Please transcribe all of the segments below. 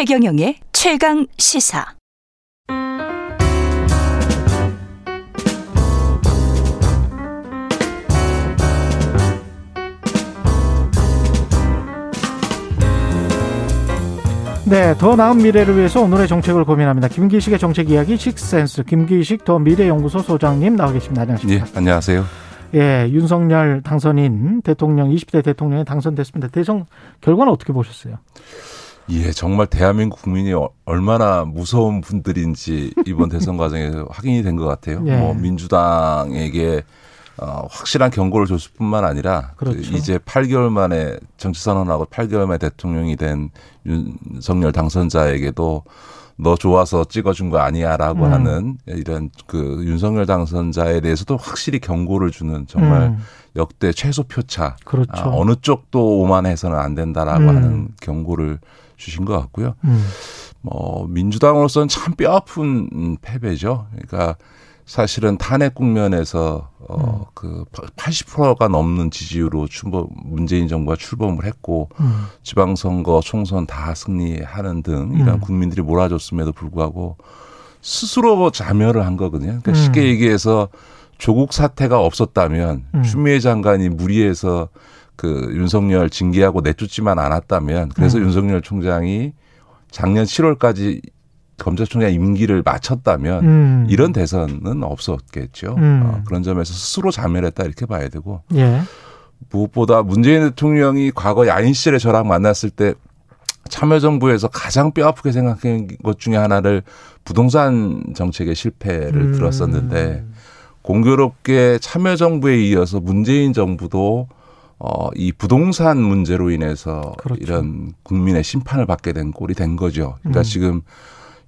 최경영의 최강 시사. 네, 더 나은 미래를 위해서 오늘의 정책을 고민합니다. 김기식의 정책 이야기 식센스 김기식 더 미래연구소 소장님 나와 계십니다. 안녕하십니까? 예, 안녕하세요. 예, 윤석열 당선인 대통령 20대 대통령에 당선됐습니다. 대선 결과는 어떻게 보셨어요? 예, 정말 대한민국 국민이 어- 얼마나 무서운 분들인지 이번 대선 과정에서 확인이 된 것 같아요. 예. 뭐 민주당에게 어, 확실한 경고를 줬을 뿐만 아니라 그 그렇죠. 이제 8개월 만에 정치 선언하고 8개월 만에 대통령이 된 윤석열 당선자에게도 너 좋아서 찍어준 거 아니야라고 음. 하는 이런 그 윤석열 당선자에 대해서도 확실히 경고를 주는 정말 음, 역대 최소 표차 그렇죠. 아, 어느 쪽도 오만해서는 안 된다라고 음. 하는 경고를 주신 것 같고요. 음, 뭐 민주당으로서는 참 뼈아픈 음, 패배죠. 그러니까 사실은 탄핵 국면에서 음. 어그 80%가 넘는 지지율로 출범 문재인 정부가 출범을 했고 음, 지방선거 총선 다 승리하는 등 이런 음. 국민들이 몰아줬음에도 불구하고 스스로 자멸을 한 거거든요. 그러니까 음. 쉽게 얘기해서 조국 사태가 없었다면 음. 추미애 장관이 무리해서 그 윤석열 징계하고 내쫓지만 않았다면 그래서 음. 윤석열 총장이 작년 7월까지 검찰총장 임기를 마쳤다면 음. 이런 대선은 없었겠죠. 음. 어, 그런 점에서 스스로 자멸했다 이렇게 봐야 되고 예, 무엇보다 문재인 대통령이 과거 야인 시절에 저랑 만났을 때 참여정부에서 가장 뼈아프게 생각한 것 중에 하나를 부동산 정책의 실패를 음. 들었었는데 공교롭게 참여정부에 이어서 문재인 정부도 어, 이 부동산 문제로 인해서 그렇죠. 이런 국민의 심판을 받게 된 꼴이 된 거죠. 그러니까 음. 지금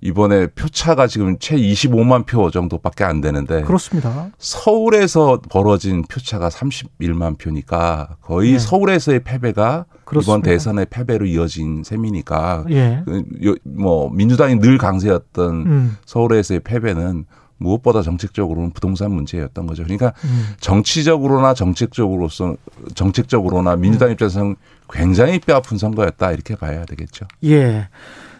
이번에 표차가 지금 채 25만 표 정도밖에 안 되는데 그렇습니다. 서울에서 벌어진 표차가 31만 표니까 거의 네. 서울에서의 패배가 그렇습니다. 이번 대선의 패배로 이어진 셈이니까 예, 그 요- 뭐 민주당이 늘 강세였던 음, 서울에서의 패배는 무엇보다 정책적으로는 부동산 문제였던 거죠. 그러니까 음, 정치적으로나 정책적으로서 정책적으로나 민주당 음. 입장에서는 굉장히 뼈아픈 선거였다 이렇게 봐야 되겠죠. 예.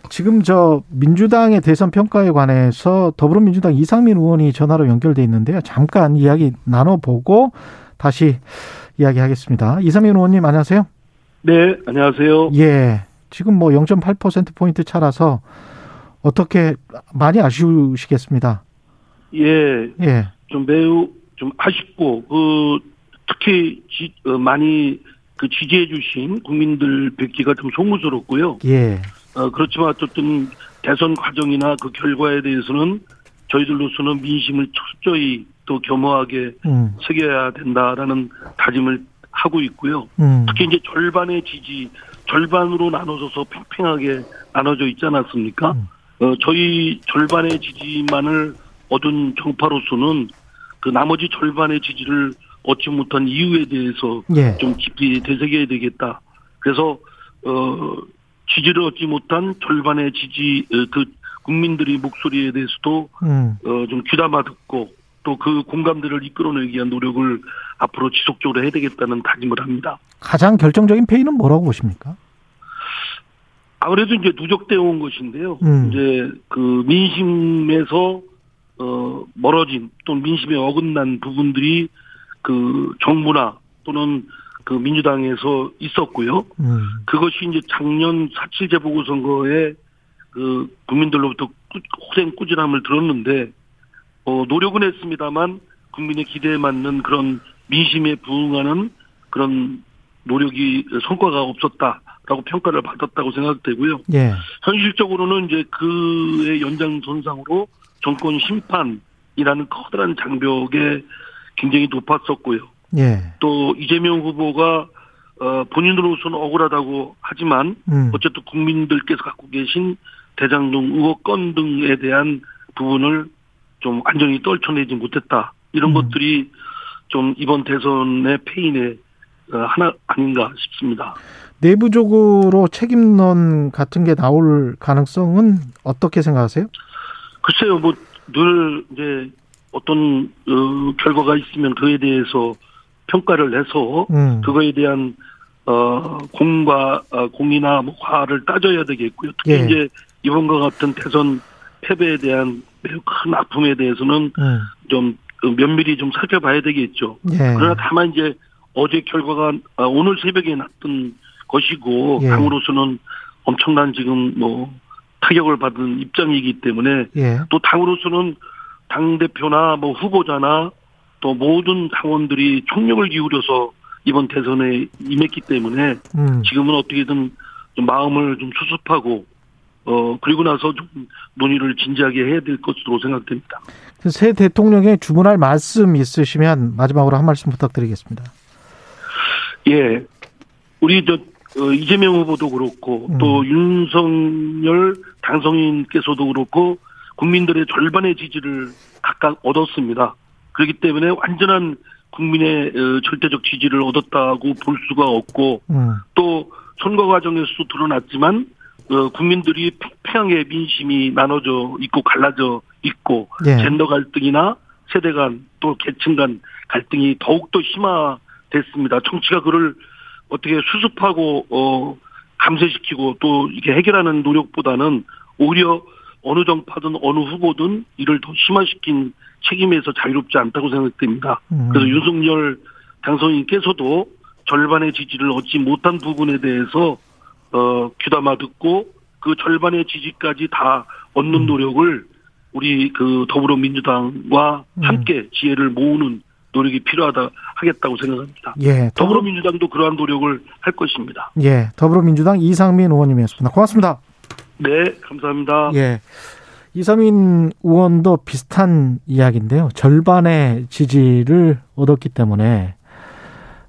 지금 저 민주당의 대선 평가에 관해서 더불어민주당 이상민 의원이 전화로 연결돼 있는데요. 잠깐 이야기 나눠보고 다시 이야기하겠습니다. 이상민 의원님 안녕하세요. 네, 안녕하세요. 예. 지금 뭐 0.8% 포인트 차라서 어떻게 많이 아쉬우시겠습니다. 예, 예. 좀 매우 좀 아쉽고 그 특히 지, 어, 많이 그 지지해 주신 국민들 뵙기가 좀 송구스럽고요. 예. 어, 그렇지만 어쨌든 대선 과정이나 그 결과에 대해서는 저희들로서는 민심을 철저히 또 겸허하게 음. 새겨야 된다라는 다짐을 하고 있고요. 음. 특히 이제 절반의 지지, 절반으로 나눠져서 팽팽하게 나눠져 있지 않았습니까? 음. 어, 저희 절반의 지지만을 얻은 정파로서는 그 나머지 절반의 지지를 얻지 못한 이유에 대해서 예. 좀 깊이 되새겨야 되겠다. 그래서 어 지지를 얻지 못한 절반의 지지 어, 그 국민들의 목소리에 대해서도 음. 어, 좀 귀담아 듣고 또 그 공감대를 이끌어내기 위한 노력을 앞으로 지속적으로 해야 되겠다는 다짐을 합니다. 가장 결정적인 페이는 뭐라고 보십니까? 아무래도 이제 누적되어 온 것인데요. 음. 이제 그 민심에서 어 멀어진 또 민심에 어긋난 부분들이 그 정부나 또는 그 민주당에서 있었고요. 음. 그것이 이제 작년 4.7 재보궐선거에 그 국민들로부터 꾸- 호생 꾸준함을 들었는데 어 노력은 했습니다만 국민의 기대에 맞는 그런 민심에 부응하는 그런 노력이 성과가 없었다라고 평가를 받았다고 생각되고요. 예. 현실적으로는 이제 그의 연장선상으로 정권 심판이라는 커다란 장벽에 굉장히 높았었고요. 예. 또 이재명 후보가 어 본인으로서는 억울하다고 하지만 음. 어쨌든 국민들께서 갖고 계신 대장동 의혹 건 등에 대한 부분을 좀 완전히 떨쳐내지 못했다. 이런 음. 것들이 좀 이번 대선의 패인의 어, 하나 아닌가 싶습니다. 내부적으로 책임론 같은 게 나올 가능성은 어떻게 생각하세요? 글쎄요, 뭐 늘 이제 어떤 어, 결과가 있으면 그에 대해서 평가를 해서 음. 그거에 대한 어 공과 어, 공이나 뭐 과를 따져야 되겠고요. 특히 예. 이제 이번과 같은 대선 패배에 대한 매우 큰 아픔에 대해서는 음. 좀 면밀히 좀 살펴봐야 되겠죠. 예. 그러나 다만 이제 어제 결과가 아, 오늘 새벽에 났던 것이고 예. 당으로서는 엄청난 지금 뭐 타격을 받은 입장이기 때문에 예. 또 당으로서는 당 대표나 뭐 후보자나 또 모든 당원들이 총력을 기울여서 이번 대선에 임했기 때문에 음. 지금은 어떻게든 좀 마음을 좀 수습하고 어 그리고 나서 좀 논의를 진지하게 해야 될 것으로 생각됩니다. 그새 대통령에 주문할 말씀 있으시면 마지막으로 한 말씀 부탁드리겠습니다. 예, 우리 저 어, 이재명 후보도 그렇고 음. 또 윤석열 당선인께서도 그렇고 국민들의 절반의 지지를 각각 얻었습니다. 그렇기 때문에 완전한 국민의 어, 절대적 지지를 얻었다고 볼 수가 없고 음. 또 선거 과정에서도 드러났지만 어, 국민들이 팽팽하게 민심이 나눠져 있고 갈라져 있고 예. 젠더 갈등이나 세대 간 또 계층 간 갈등이 더욱더 심화됐습니다. 정치가 그를 어떻게 수습하고 어 감쇄시키고 또 이게 해결하는 노력보다는 오히려 어느 정파든 어느 후보든 이를 더 심화시킨 책임에서 자유롭지 않다고 생각됩니다. 음. 그래서 윤석열 당선인께서도 절반의 지지를 얻지 못한 부분에 대해서 어 귀담아 듣고 그 절반의 지지까지 다 얻는 음. 노력을 우리 그 더불어민주당과 음. 함께 지혜를 모으는 노력이 필요하다 하겠다고 생각합니다. 예. 더불어 더불어민주당도 그러한 노력을 할 것입니다. 예. 더불어민주당 이상민 의원님이었습니다. 고맙습니다. 네, 감사합니다. 예. 이상민 의원도 비슷한 이야기인데요. 절반의 지지를 얻었기 때문에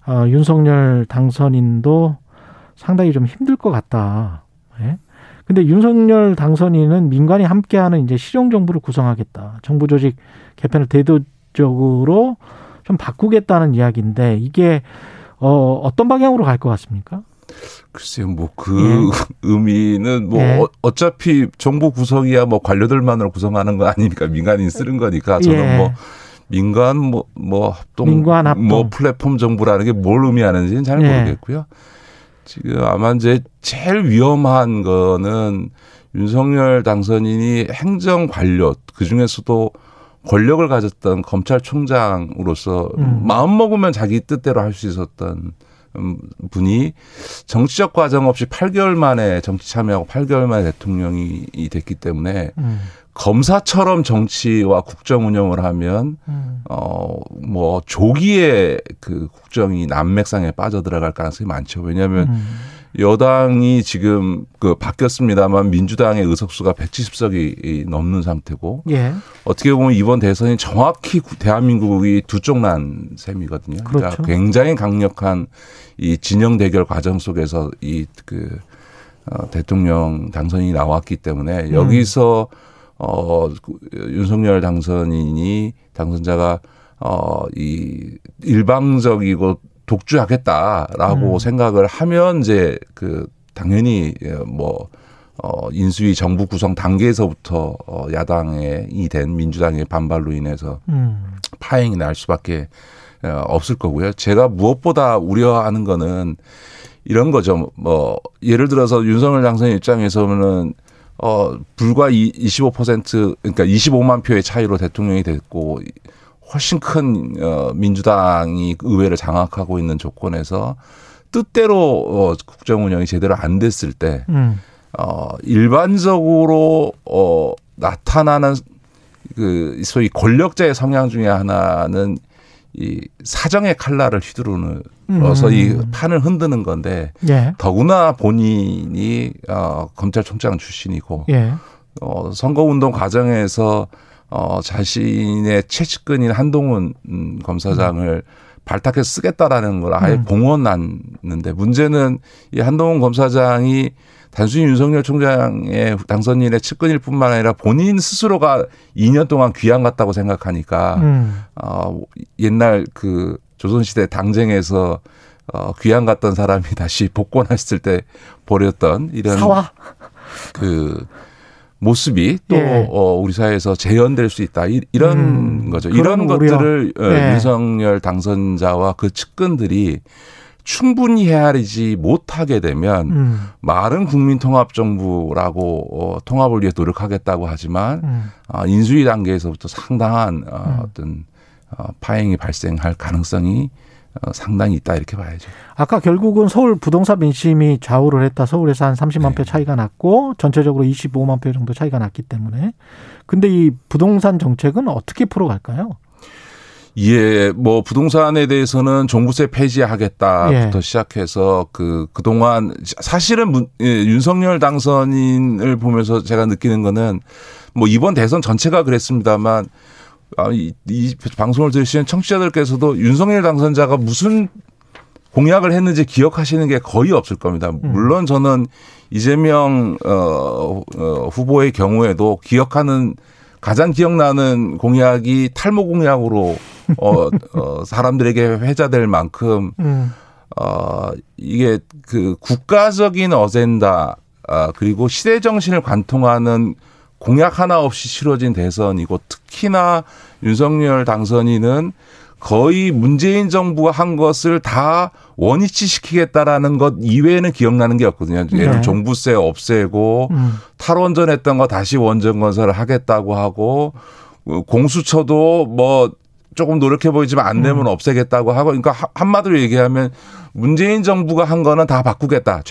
어, 윤석열 당선인도 상당히 좀 힘들 것 같다. 예? 근데 윤석열 당선인은 민간이 함께하는 이제 실용 정부를 구성하겠다. 정부 조직 개편을 대도적으로 좀 바꾸겠다는 이야기인데 이게 어, 어떤 방향으로 갈 것 같습니까? 글쎄요, 뭐그 예. 의미는 뭐 예. 어, 어차피 정부 구성이야 뭐 관료들만으로 구성하는 거 아니니까 민간인 쓰는 거니까 저는 예. 뭐 민간 뭐뭐 합동 민관 합동. 뭐 플랫폼 정부라는 게 뭘 의미하는지는 잘 예. 모르겠고요. 지금 아마 이제 제일 위험한 거는 윤석열 당선인이 행정 관료 그 중에서도 권력을 가졌던 검찰총장으로서 음. 마음 먹으면 자기 뜻대로 할 수 있었던 음, 분이 정치적 과정 없이 8개월 만에 정치 참여하고 8개월 만에 대통령이 됐기 때문에 음, 검사처럼 정치와 국정 운영을 하면 음, 어뭐 조기에 그 국정이 난맥상에 빠져들어갈 가능성이 많죠. 왜냐하면 음. 여당이 지금 그 바뀌었습니다만 민주당의 의석수가 170석이 넘는 상태고 예. 어떻게 보면 이번 대선이 정확히 구- 대한민국이 두쪽 난 셈이거든요. 그러니까 그렇죠. 굉장히 강력한 이 진영 대결 과정 속에서 이그 어, 대통령 당선이 나왔기 때문에 음. 여기서 어 그, 윤석열 당선인이 당선자가 어이 일방적이고 독주하겠다라고 음. 생각을 하면 이제 그 당연히 뭐 어, 인수위 정부 구성 단계에서부터 어, 야당의 이된 민주당의 반발로 인해서 음. 파행이 날 수밖에 어, 없을 거고요. 제가 무엇보다 우려하는 거는 이런 거죠. 뭐 예를 들어서 윤석열 당선인 입장에서는 어 불과 25% 그러니까 25만 표의 차이로 대통령이 됐고 훨씬 큰 어, 민주당이 의회를 장악하고 있는 조건에서 뜻대로 어, 국정 운영이 제대로 안 됐을 때 음. 어, 일반적으로, 어, 나타나는 그, 소위 권력자의 성향 중에 하나는 이 사정의 칼날을 휘두르는어서 음. 이 판을 흔드는 건데 예. 더구나 본인이 어, 검찰총장 출신이고 예. 어, 선거운동 과정에서 어, 자신의 최측근인 한동훈 음, 검사장을 발탁해서 쓰겠다라는 걸 아예 음. 봉헌했는데 문제는 이 한동훈 검사장이 단순히 윤석열 총장의 당선인의 측근일 뿐만 아니라 본인 스스로가 2년 동안 귀양 갔다고 생각하니까 음. 어, 옛날 그 조선시대 당쟁에서 어, 귀양 갔던 사람이 다시 복권했을 때 벌였던 이런 사와. 그 모습이 또 예. 어, 우리 사회에서 재현될 수 있다. 이, 런 음, 거죠. 이런 우려. 것들을 어, 예. 윤석열 당선자와 그 측근들이 충분히 헤아리지 못하게 되면 음. 말은 국민통합정부라고 어, 통합을 위해 노력하겠다고 하지만 음. 어, 인수위 단계에서부터 상당한 어, 음. 어떤 어, 파행이 발생할 가능성이 어, 상당히 있다 이렇게 봐야죠. 아까 결국은 서울 부동산 민심이 좌우를 했다. 서울에서 한 30만 네. 표 차이가 났고 전체적으로 25만 표 정도 차이가 났기 때문에 근데 이 부동산 정책은 어떻게 풀어갈까요? 예, 뭐 부동산에 대해서는 종부세 폐지하겠다부터 예. 시작해서 그 그동안 사실은 문, 예, 윤석열 당선인을 보면서 제가 느끼는 거는 뭐 이번 대선 전체가 그랬습니다만 아, 이, 이 방송을 들으시는 청취자들께서도 윤석열 당선자가 무슨 공약을 했는지 기억하시는 게 거의 없을 겁니다. 물론 저는 이재명 어, 어, 후보의 경우에도 기억하는 가장 기억나는 공약이 탈모 공약으로 어, 어, 사람들에게 회자될 만큼 음. 어, 이게 그 국가적인 어젠다 아, 그리고 시대 정신을 관통하는 공약 하나 없이 치러진 대선이고 특히나 윤석열 당선인은 거의 문재인 정부가 한 것을 다 원위치 시키겠다라는 것 이외에는 기억나는 게 없거든요. 예를 들어 네. 종부세 없애고 음. 탈원전 했던 거 다시 원전 건설을 하겠다고 하고 어, 공수처도 뭐 조금 노력해 보이지만 안 되면 없애겠다고 하고 그러니까 하- 한마디로 얘기하면 문재인 정부가 한 거는 다 바꾸겠다.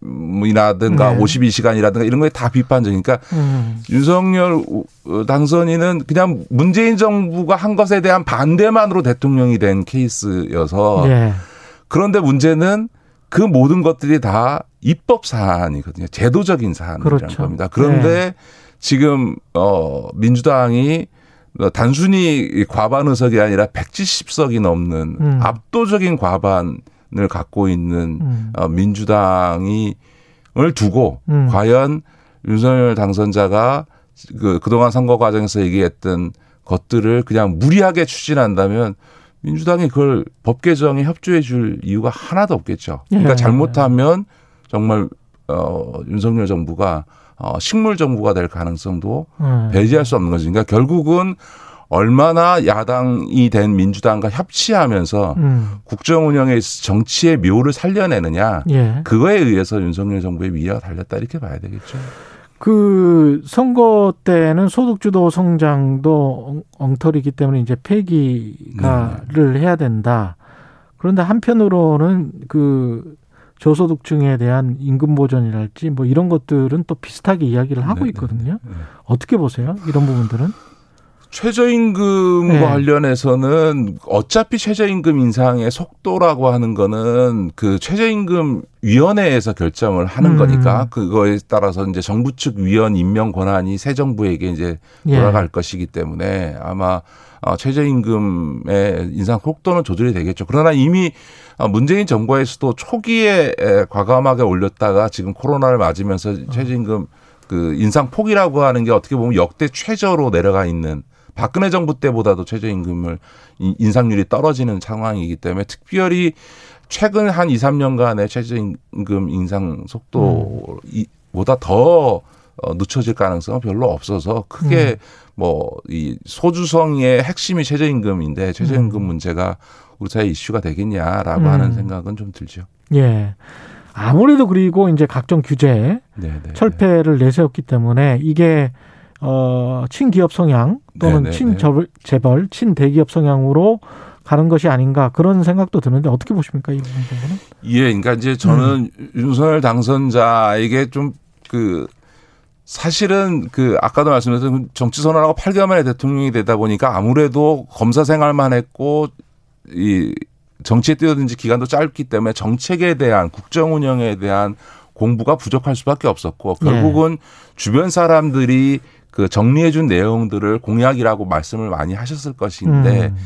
최저임금이라든가 네. 52시간이라든가 이런 거에 다 비판적이니까 음. 윤석열 어, 당선인은 그냥 문재인 정부가 한 것에 대한 반대만으로 대통령이 된 케이스여서 예. 그런데 문제는 그 모든 것들이 다 입법 사안이거든요. 제도적인 사안이라는 그렇죠. 겁니다. 그런데 지금 어 민주당이 단순히 과반 의석이 아니라 170석이 넘는 음. 압도적인 과반을 갖고 있는 음. 어, 민주당이 을 두고 음. 과연 윤석열 당선자가 그 그동안 선거 과정에서 얘기했던 것들을 그냥 무리하게 추진한다면 민주당이 그걸 법 개정에 협조해 줄 이유가 하나도 없겠죠. 그러니까 예. 잘못하면 정말 어 윤석열 정부가 어 식물 정부가 될 가능성도 음. 배제할 수 없는 거죠. 그러니까 결국은 얼마나 야당이 된 민주당과 협치하면서 음. 국정 있어 정치의 묘를 살려내느냐 예. 그거에 의해서 윤석열 정부의 위기가 달렸다 이렇게 봐야 되겠죠. 그 선거 때는 소득주도 성장도 엉- 엉터리기 때문에 이제 폐기가를 해야 된다. 그런데 한편으로는 그 저소득층에 대한 임금 보전이랄지 뭐 이런 것들은 또 비슷하게 이야기를 하고 네, 있거든요. 네. 어떻게 보세요? 이런 부분들은? 최저임금과 네. 관련해서는 어차피 최저임금 인상의 속도라고 하는 거는 그 최저임금 위원회에서 결정을 하는 음. 거니까 그거에 따라서 이제 정부 측 위원 임명 권한이 새 정부에게 이제 예. 돌아갈 것이기 때문에 아마 어, 최저임금의 인상 속도는 조절이 되겠죠. 그러나 이미 어, 문재인 정부에서도 초기에 에, 과감하게 올렸다가 지금 코로나를 맞으면서 최저임금 그 인상 폭이라고 하는 게 어떻게 보면 역대 최저로 내려가 있는 박근혜 정부 때보다도 최저임금을 인- 인상률이 떨어지는 상황이기 때문에 특별히 최근 한 2, 3년간의 최저임금 인상 속도보다 더 어, 늦춰질 가능성은 별로 없어서 크게 뭐이 소주성의 핵심이 최저임금인데 최저임금 문제가 우리 사회 이슈가 되겠냐라고 음. 하는 생각은 좀 들죠. 예. 아무래도 그리고 이제 각종 규제 네, 네. 철폐를 내세웠기 때문에 이게 어 친기업 성향 또는 네네네. 친재벌, 친대기업 성향으로 가는 것이 아닌가 그런 생각도 드는데 어떻게 보십니까 이 부분은? 예, 그러니까 이제 저는 음. 윤석열 당선자에게 좀 그 사실은 그 아까도 말씀드렸던 정치 선언하고 8개월 만에 대통령이 되다 보니까 아무래도 검사 생활만 했고 이 정치에 뛰어든 지 기간도 짧기 때문에 정책에 대한 국정 운영에 대한 공부가 부족할 수밖에 없었고 네. 결국은 주변 사람들이 그 정리해 준 내용들을 공약이라고 말씀을 많이 하셨을 것인데 음.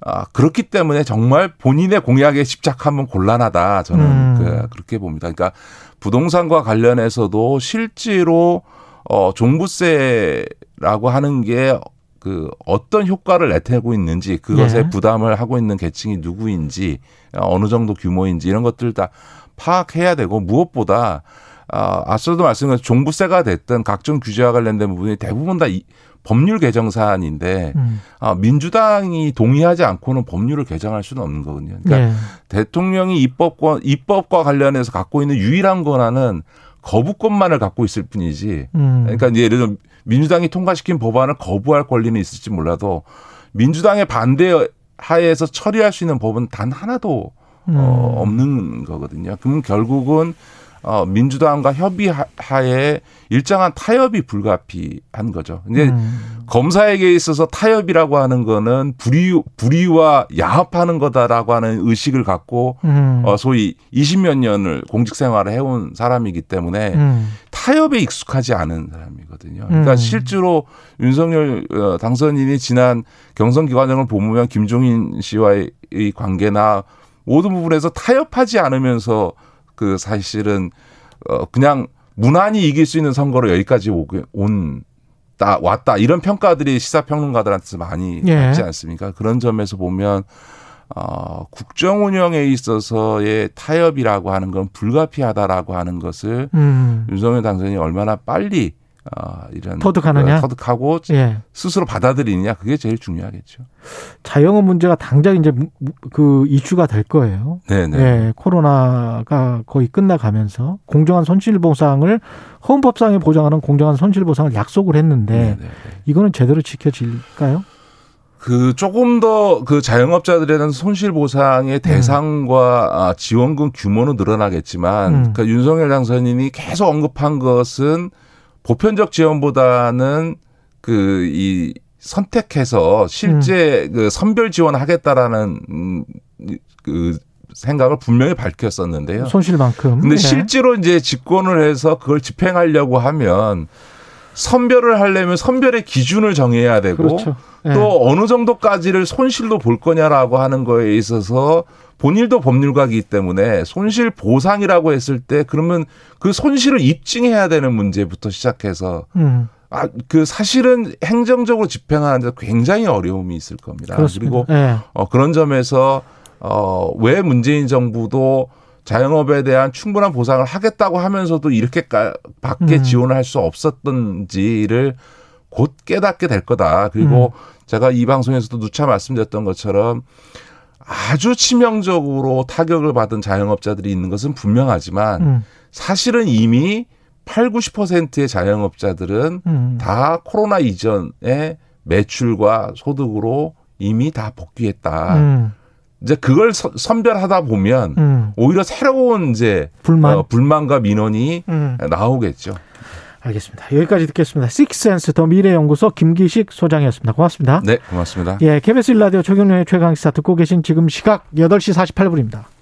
아, 그렇기 때문에 정말 본인의 공약에 집착하면 곤란하다. 저는 음. 그, 그렇게 봅니다. 그러니까 부동산과 관련해서도 실제로 어, 종부세라고 하는 게 그 어떤 효과를 내태고 있는지 그것에 예. 부담을 하고 있는 계층이 누구인지 어, 어느 정도 규모인지 이런 것들 다 파악해야 되고 무엇보다 아, 앞서도 말씀드린 종부세가 됐든 각종 규제와 관련된 부분이 대부분 다 이, 법률 개정 사안인데 음. 아, 민주당이 동의하지 않고는 법률을 개정할 수는 없는 거거든요. 그러니까 예. 대통령이 입법권 입법과 관련해서 갖고 있는 유일한 권한은 거부권만을 갖고 있을 뿐이지. 음. 그러니까 예를 들어 민주당이 통과시킨 법안을 거부할 권리는 있을지 몰라도 민주당의 반대 하에서 처리할 수 있는 법은 단 하나도 음. 어, 없는 거거든요. 그럼 결국은 어, 민주당과 협의하에 일정한 타협이 불가피한 거죠. 근데 음. 검사에게 있어서 타협이라고 하는 거는 불의, 불의와 야합하는 거다라고 하는 의식을 갖고 음. 어, 소위 20몇 년을 공직 생활을 해온 사람이기 때문에 음. 타협에 익숙하지 않은 사람이거든요. 그러니까 음. 실제로 윤석열 어, 당선인이 지난 경선 기관장을 보면 김종인 씨와의 이 관계나 모든 부분에서 타협하지 않으면서 그 사실은 어 그냥 무난히 이길 수 있는 선거로 여기까지 오게 온 다 왔다 이런 평가들이 시사평론가들한테서 많이 예. 받지 않습니까? 그런 점에서 보면 어 국정 운영에 있어서의 타협이라고 하는 건 불가피하다라고 하는 것을 음. 윤석열 당선인이 얼마나 빨리 어, 이런 터득하느냐? 어, 터득하고 예. 스스로 받아들이느냐 그게 제일 중요하겠죠. 자영업 문제가 당장 이제 그 이슈가 될 거예요. 네네. 예, 코로나가 거의 끝나가면서 공정한 손실보상을 헌법상에 보장하는 공정한 손실보상을 약속을 했는데 네네. 이거는 제대로 지켜질까요? 그 조금 더 그 자영업자들에 대한 손실 보상의 대상과 아, 지원금 규모는 늘어나겠지만 음. 그 윤석열 당선인이 계속 언급한 것은 보편적 지원보다는 그 이 선택해서 실제 그 선별 지원하겠다라는 음, 이- 그 생각을 분명히 밝혔었는데요. 손실만큼. 근데 예. 실제로 이제 집권을 해서 그걸 집행하려고 하면 선별을 하려면 선별의 기준을 정해야 되고 그렇죠. 예. 또 어느 정도까지를 손실로 볼 거냐라고 하는 거에 있어서 본인도 법률가이기 때문에 손실 보상이라고 했을 때 그러면 그 손실을 입증해야 되는 문제부터 시작해서 음, 아 그 사실은 행정적으로 집행하는데 굉장히 어려움이 있을 겁니다. 그렇습니다. 그리고 예. 어, 그런 점에서 어, 왜 문재인 정부도 자영업에 대한 충분한 보상을 하겠다고 하면서도 이렇게 밖에 음. 지원을 할 수 없었던지를 곧 깨닫게 될 거다. 그리고 음. 제가 이 방송에서도 누차 말씀드렸던 것처럼 아주 치명적으로 타격을 받은 자영업자들이 있는 것은 분명하지만 음, 사실은 이미 8, 90%의 자영업자들은 음. 다 코로나 이전의 매출과 소득으로 이미 다 복귀했다. 음, 이제 그걸 서- 선별하다 보면 음. 오히려 새로운 이제 불만. 어, 불만과 민원이 음. 나오겠죠. 알겠습니다. 여기까지 듣겠습니다. 식센스 더 미래연구소 김기식 소장이었습니다. 고맙습니다. 네, 고맙습니다. 예, KBS 일라디오 최경련의 최강시사 듣고 계신 지금 시각 8시 48분입니다.